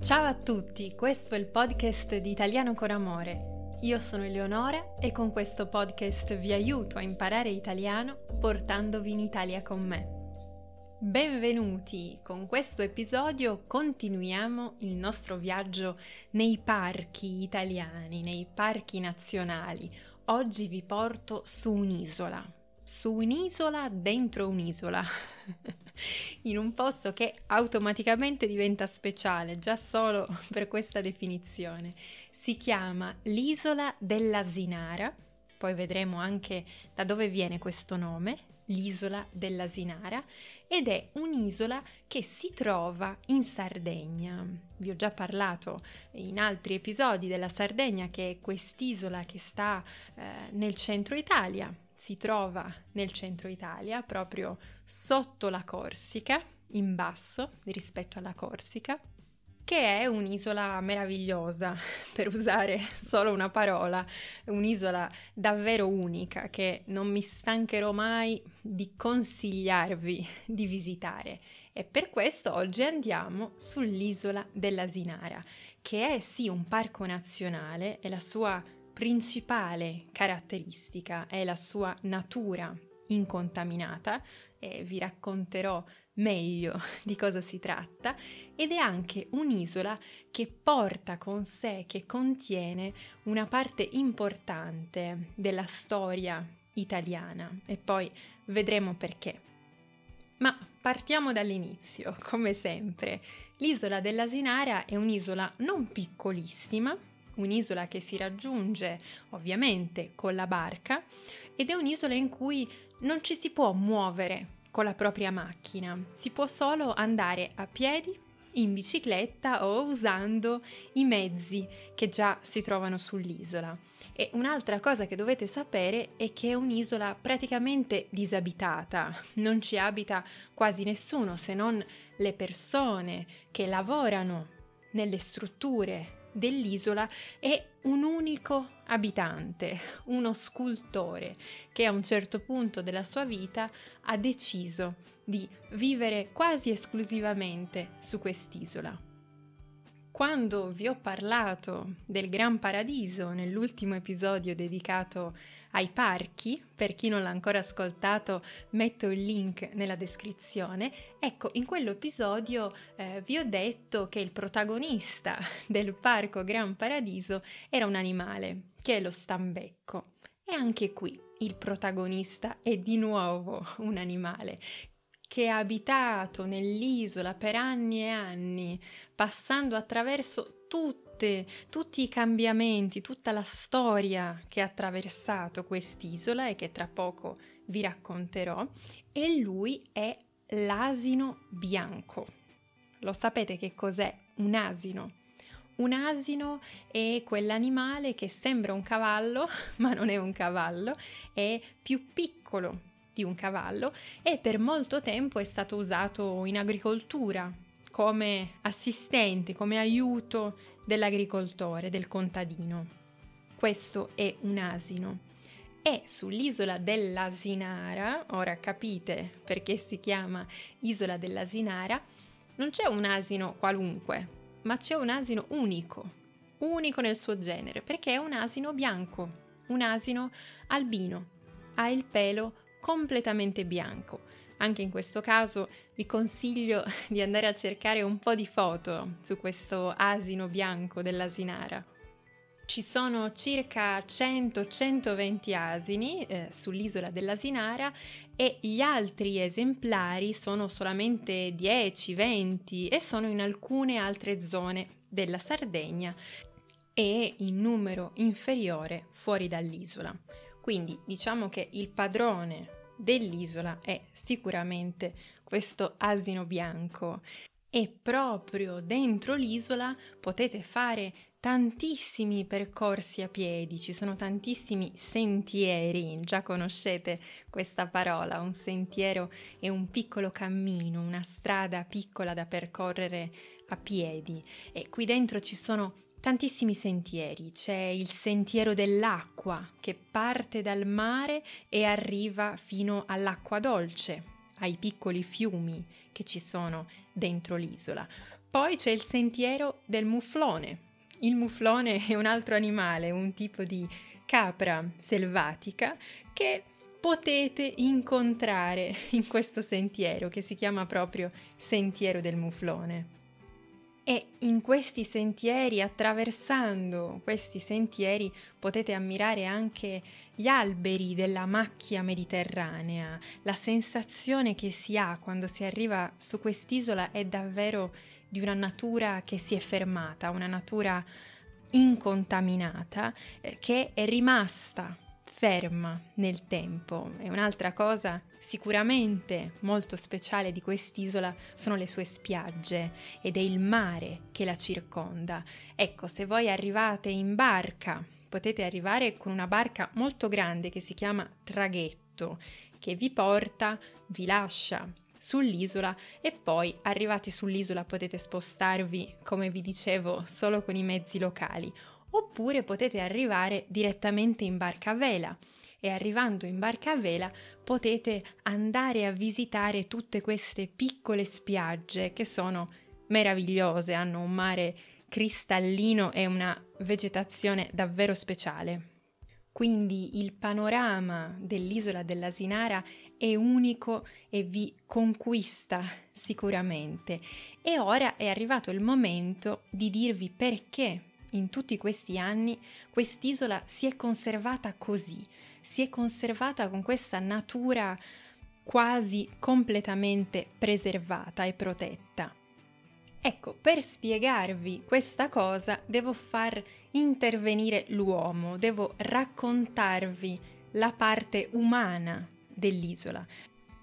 Ciao a tutti, questo è il podcast di Italiano con Amore. Io sono Eleonora e con questo podcast vi aiuto a imparare italiano portandovi in Italia con me. Benvenuti! Con questo episodio continuiamo il nostro viaggio nei parchi italiani, nei parchi nazionali. Oggi vi porto su un'isola, su un'isola dentro un'isola. in un posto che automaticamente diventa speciale, già solo per questa definizione. Si chiama l'isola dell'Asinara, poi vedremo anche da dove viene questo nome, l'isola dell'Asinara, ed è un'isola che si trova in Sardegna. Vi ho già parlato in altri episodi della Sardegna, che è quest'isola che sta eh, nel centro Italia, si trova nel centro Italia, proprio sotto la Corsica, in basso rispetto alla Corsica, che è un'isola meravigliosa, per usare solo una parola, un'isola davvero unica che non mi stancherò mai di consigliarvi di visitare. E per questo oggi andiamo sull'isola dell'Asinara, che è sì un parco nazionale e la sua principale caratteristica è la sua natura incontaminata e vi racconterò meglio di cosa si tratta ed è anche un'isola che porta con sé, che contiene una parte importante della storia italiana e poi vedremo perché. Ma partiamo dall'inizio, come sempre. L'isola dell'Asinara è un'isola non piccolissima, un'isola che si raggiunge ovviamente con la barca ed è un'isola in cui non ci si può muovere con la propria macchina, si può solo andare a piedi, in bicicletta o usando i mezzi che già si trovano sull'isola. E un'altra cosa che dovete sapere è che è un'isola praticamente disabitata, non ci abita quasi nessuno se non le persone che lavorano nelle strutture dell'isola è un unico abitante, uno scultore, che a un certo punto della sua vita ha deciso di vivere quasi esclusivamente su quest'isola. Quando vi ho parlato del Gran Paradiso nell'ultimo episodio dedicato ai parchi, per chi non l'ha ancora ascoltato metto il link nella descrizione, ecco in quell'episodio eh, vi ho detto che il protagonista del parco Gran Paradiso era un animale, che è lo stambecco. E anche qui il protagonista è di nuovo un animale che ha abitato nell'isola per anni e anni, passando attraverso tutte, tutti i cambiamenti, tutta la storia che ha attraversato quest'isola e che tra poco vi racconterò, e lui è l'asino bianco. Lo sapete che cos'è un asino? Un asino è quell'animale che sembra un cavallo, ma non è un cavallo, è più piccolo di un cavallo e per molto tempo è stato usato in agricoltura come assistente, come aiuto dell'agricoltore, del contadino. Questo è un asino. E sull'isola dell'Asinara, ora capite perché si chiama isola dell'Asinara, non c'è un asino qualunque, ma c'è un asino unico, unico nel suo genere, perché è un asino bianco, un asino albino, ha il pelo completamente bianco. Anche in questo caso vi consiglio di andare a cercare un po' di foto su questo asino bianco dell'asinara. Ci sono circa 100-120 asini eh, sull'isola dell'Asinara e gli altri esemplari sono solamente 10-20 e sono in alcune altre zone della Sardegna e in numero inferiore fuori dall'isola. Quindi diciamo che il padrone dell'isola è sicuramente questo asino bianco. E proprio dentro l'isola potete fare tantissimi percorsi a piedi, ci sono tantissimi sentieri, già conoscete questa parola, un sentiero è un piccolo cammino, una strada piccola da percorrere a piedi. E qui dentro ci sono tantissimi sentieri. C'è il sentiero dell'acqua che parte dal mare e arriva fino all'acqua dolce, ai piccoli fiumi che ci sono dentro l'isola. Poi c'è il sentiero del muflone. Il muflone è un altro animale, un tipo di capra selvatica che potete incontrare in questo sentiero che si chiama proprio Sentiero del Muflone. E in questi sentieri, attraversando questi sentieri, potete ammirare anche gli alberi della macchia mediterranea. La sensazione che si ha quando si arriva su quest'isola è davvero di una natura che si è fermata, una natura incontaminata eh, che è rimasta ferma nel tempo. E un'altra cosa sicuramente molto speciale di quest'isola sono le sue spiagge ed è il mare che la circonda. Ecco, se voi arrivate in barca, potete arrivare con una barca molto grande che si chiama traghetto, che vi porta, vi lascia sull'isola e poi arrivati sull'isola potete spostarvi, come vi dicevo, solo con i mezzi locali, oppure potete arrivare direttamente in barca a vela e arrivando in barca a vela potete andare a visitare tutte queste piccole spiagge che sono meravigliose, hanno un mare cristallino e una vegetazione davvero speciale. Quindi il panorama dell'isola dell'Asinara è unico e vi conquista sicuramente. E ora è arrivato il momento di dirvi perché in tutti questi anni quest'isola si è conservata così, si è conservata con questa natura quasi completamente preservata e protetta. Ecco, per spiegarvi questa cosa devo far intervenire l'uomo, devo raccontarvi la parte umana dell'isola,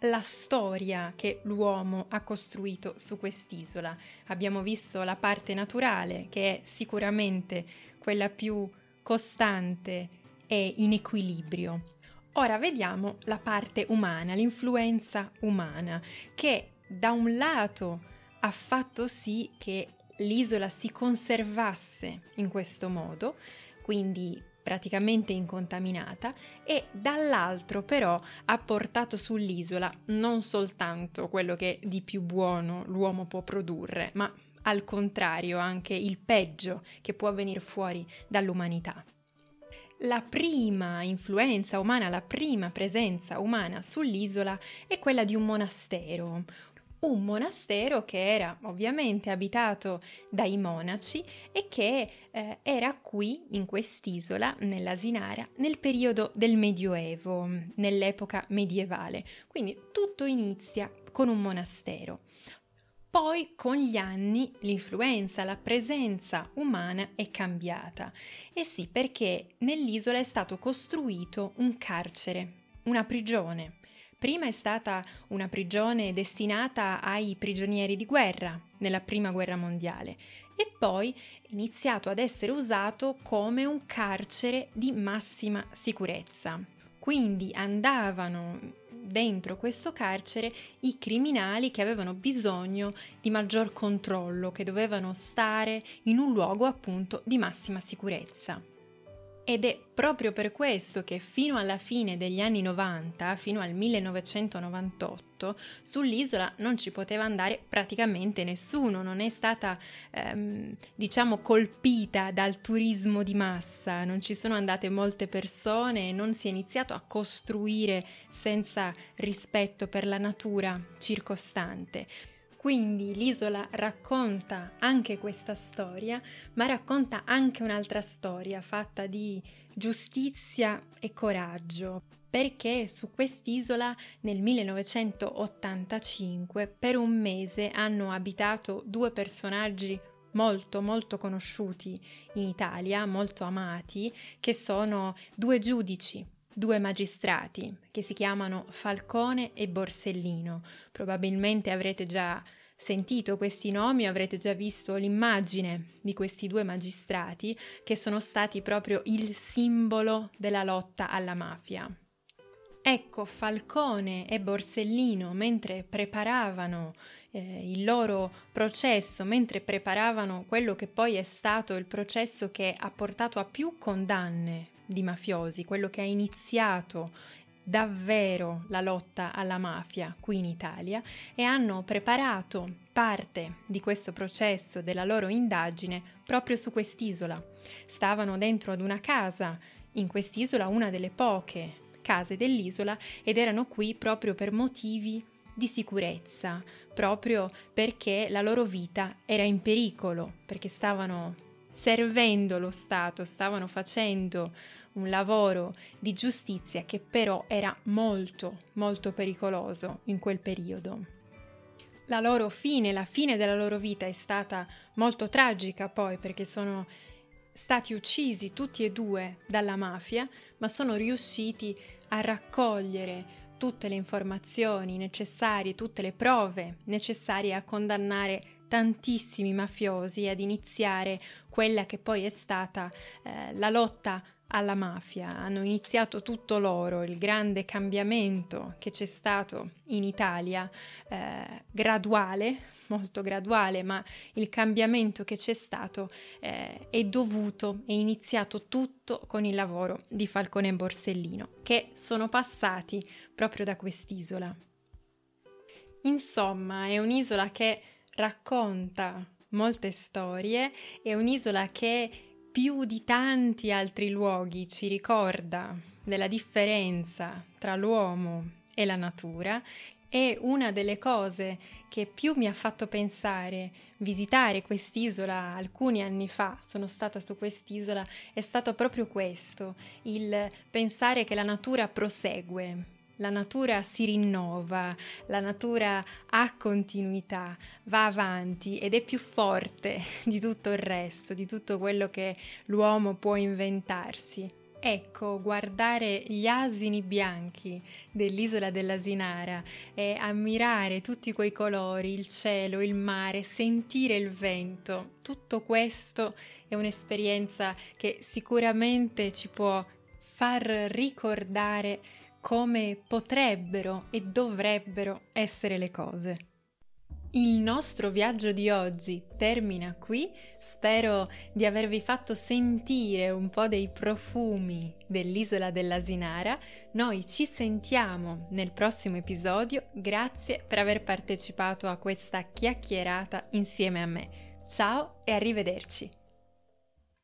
la storia che l'uomo ha costruito su quest'isola. Abbiamo visto la parte naturale, che è sicuramente quella più costante e in equilibrio. Ora vediamo la parte umana, l'influenza umana, che da un lato ha fatto sì che l'isola si conservasse in questo modo, quindi praticamente incontaminata e dall'altro però ha portato sull'isola non soltanto quello che di più buono l'uomo può produrre, ma al contrario anche il peggio che può venire fuori dall'umanità. La prima influenza umana, la prima presenza umana sull'isola è quella di un monastero, un monastero che era ovviamente abitato dai monaci e che eh, era qui in quest'isola, nell'Asinara, nel periodo del Medioevo, nell'epoca medievale. Quindi tutto inizia con un monastero. Poi con gli anni l'influenza, la presenza umana è cambiata. E sì, perché nell'isola è stato costruito un carcere, una prigione Prima è stata una prigione destinata ai prigionieri di guerra nella Prima Guerra Mondiale e poi è iniziato ad essere usato come un carcere di massima sicurezza. Quindi andavano dentro questo carcere i criminali che avevano bisogno di maggior controllo, che dovevano stare in un luogo appunto di massima sicurezza. Ed è proprio per questo che fino alla fine degli anni 90, fino al 1998, sull'isola non ci poteva andare praticamente nessuno, non è stata, ehm, diciamo, colpita dal turismo di massa, non ci sono andate molte persone non si è iniziato a costruire senza rispetto per la natura circostante. Quindi l'isola racconta anche questa storia, ma racconta anche un'altra storia fatta di giustizia e coraggio, perché su quest'isola nel 1985 per un mese hanno abitato due personaggi molto molto conosciuti in Italia, molto amati, che sono due giudici due magistrati che si chiamano Falcone e Borsellino. Probabilmente avrete già sentito questi nomi, avrete già visto l'immagine di questi due magistrati che sono stati proprio il simbolo della lotta alla mafia. Ecco, Falcone e Borsellino, mentre preparavano eh, il loro processo, mentre preparavano quello che poi è stato il processo che ha portato a più condanne di mafiosi, quello che ha iniziato davvero la lotta alla mafia qui in Italia e hanno preparato parte di questo processo della loro indagine proprio su quest'isola. Stavano dentro ad una casa, in quest'isola una delle poche case dell'isola, ed erano qui proprio per motivi di sicurezza, proprio perché la loro vita era in pericolo, perché stavano servendo lo Stato, stavano facendo un lavoro di giustizia che però era molto, molto pericoloso in quel periodo. La loro fine, la fine della loro vita è stata molto tragica poi perché sono stati uccisi tutti e due dalla mafia, ma sono riusciti a raccogliere tutte le informazioni necessarie, tutte le prove necessarie a condannare tantissimi mafiosi e ad iniziare quella che poi è stata eh, la lotta alla mafia. Hanno iniziato tutto loro, il grande cambiamento che c'è stato in Italia, eh, graduale, molto graduale, ma il cambiamento che c'è stato eh, è dovuto, è iniziato tutto con il lavoro di Falcone e Borsellino, che sono passati proprio da quest'isola. Insomma, è un'isola che racconta molte storie, è un'isola che più di tanti altri luoghi ci ricorda della differenza tra l'uomo e la natura e una delle cose che più mi ha fatto pensare visitare quest'isola alcuni anni fa, sono stata su quest'isola, è stato proprio questo, il pensare che la natura prosegue, la natura si rinnova, la natura ha continuità, va avanti ed è più forte di tutto il resto, di tutto quello che l'uomo può inventarsi. Ecco, guardare gli asini bianchi dell'isola dell'Asinara e ammirare tutti quei colori, il cielo, il mare, sentire il vento, tutto questo è un'esperienza che sicuramente ci può far ricordare come potrebbero e dovrebbero essere le cose. Il nostro viaggio di oggi termina qui, spero di avervi fatto sentire un po' dei profumi dell'isola dell'Asinara. Noi ci sentiamo nel prossimo episodio, grazie per aver partecipato a questa chiacchierata insieme a me. Ciao e arrivederci!